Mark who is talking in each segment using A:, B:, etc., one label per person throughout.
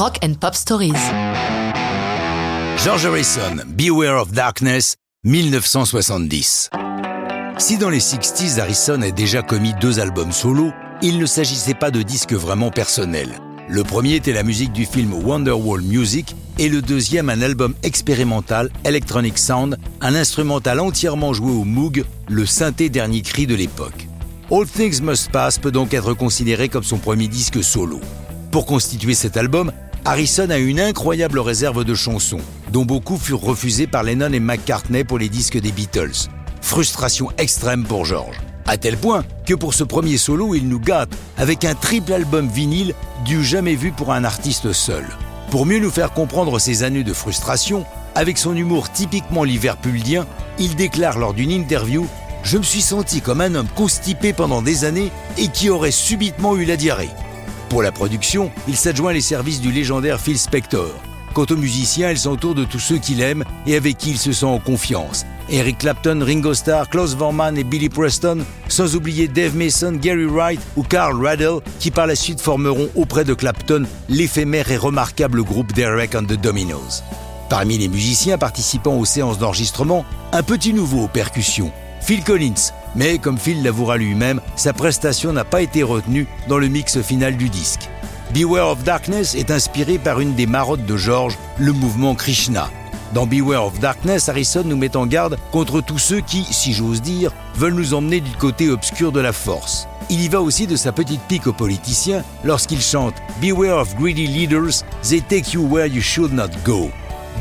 A: Rock and Pop Stories.
B: George Harrison, Beware of Darkness, 1970. Si dans les 60s Harrison a déjà commis deux albums solo, il ne s'agissait pas de disques vraiment personnels. Le premier était la musique du film Wonderwall Music et le deuxième un album expérimental Electronic Sound, un instrumental entièrement joué au Moog, le synthé dernier cri de l'époque. All Things Must Pass peut donc être considéré comme son premier disque solo. Pour constituer cet album, Harrison a une incroyable réserve de chansons, dont beaucoup furent refusées par Lennon et McCartney pour les disques des Beatles. Frustration extrême pour George. À tel point que pour ce premier solo, il nous gâte avec un triple album vinyle du jamais vu pour un artiste seul. Pour mieux nous faire comprendre ses années de frustration, avec son humour typiquement liverpuldien, il déclare lors d'une interview Je me suis senti comme un homme constipé pendant des années et qui aurait subitement eu la diarrhée. Pour la production, il s'adjoint les services du légendaire Phil Spector. Quant aux musiciens, il s'entoure de tous ceux qu'il aime et avec qui il se sent en confiance. Eric Clapton, Ringo Starr, Klaus Vorman et Billy Preston, sans oublier Dave Mason, Gary Wright ou Carl Radle, qui par la suite formeront auprès de Clapton l'éphémère et remarquable groupe Derek and the Dominoes. Parmi les musiciens participant aux séances d'enregistrement, un petit nouveau aux percussions, Phil Collins. Mais comme Phil l'avouera lui-même, sa prestation n'a pas été retenue dans le mix final du disque. Beware of Darkness est inspiré par une des marottes de George, le mouvement Krishna. Dans Beware of Darkness, Harrison nous met en garde contre tous ceux qui, si j'ose dire, veulent nous emmener du côté obscur de la force. Il y va aussi de sa petite pique aux politiciens lorsqu'il chante Beware of greedy leaders, they take you where you should not go.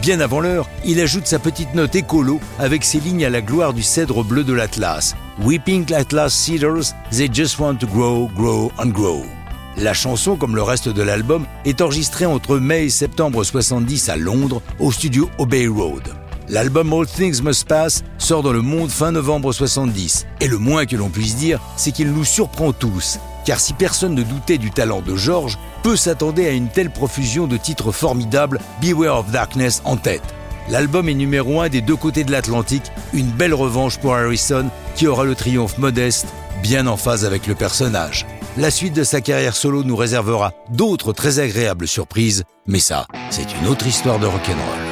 B: Bien avant l'heure, il ajoute sa petite note écolo avec ses lignes à la gloire du cèdre bleu de l'Atlas. Weeping Atlas Cedars, they just want to grow, grow and grow. La chanson, comme le reste de l'album, est enregistrée entre mai et septembre 70 à Londres, au studio Obey Road. L'album All Things Must Pass sort dans le monde fin novembre 70, et le moins que l'on puisse dire, c'est qu'il nous surprend tous, car si personne ne doutait du talent de George, peu s'attendaient à une telle profusion de titres formidables, Beware of Darkness en tête. L'album est numéro un des deux côtés de l'Atlantique, une belle revanche pour Harrison, qui aura le triomphe modeste, bien en phase avec le personnage. La suite de sa carrière solo nous réservera d'autres très agréables surprises, mais ça, c'est une autre histoire de rock'n'roll.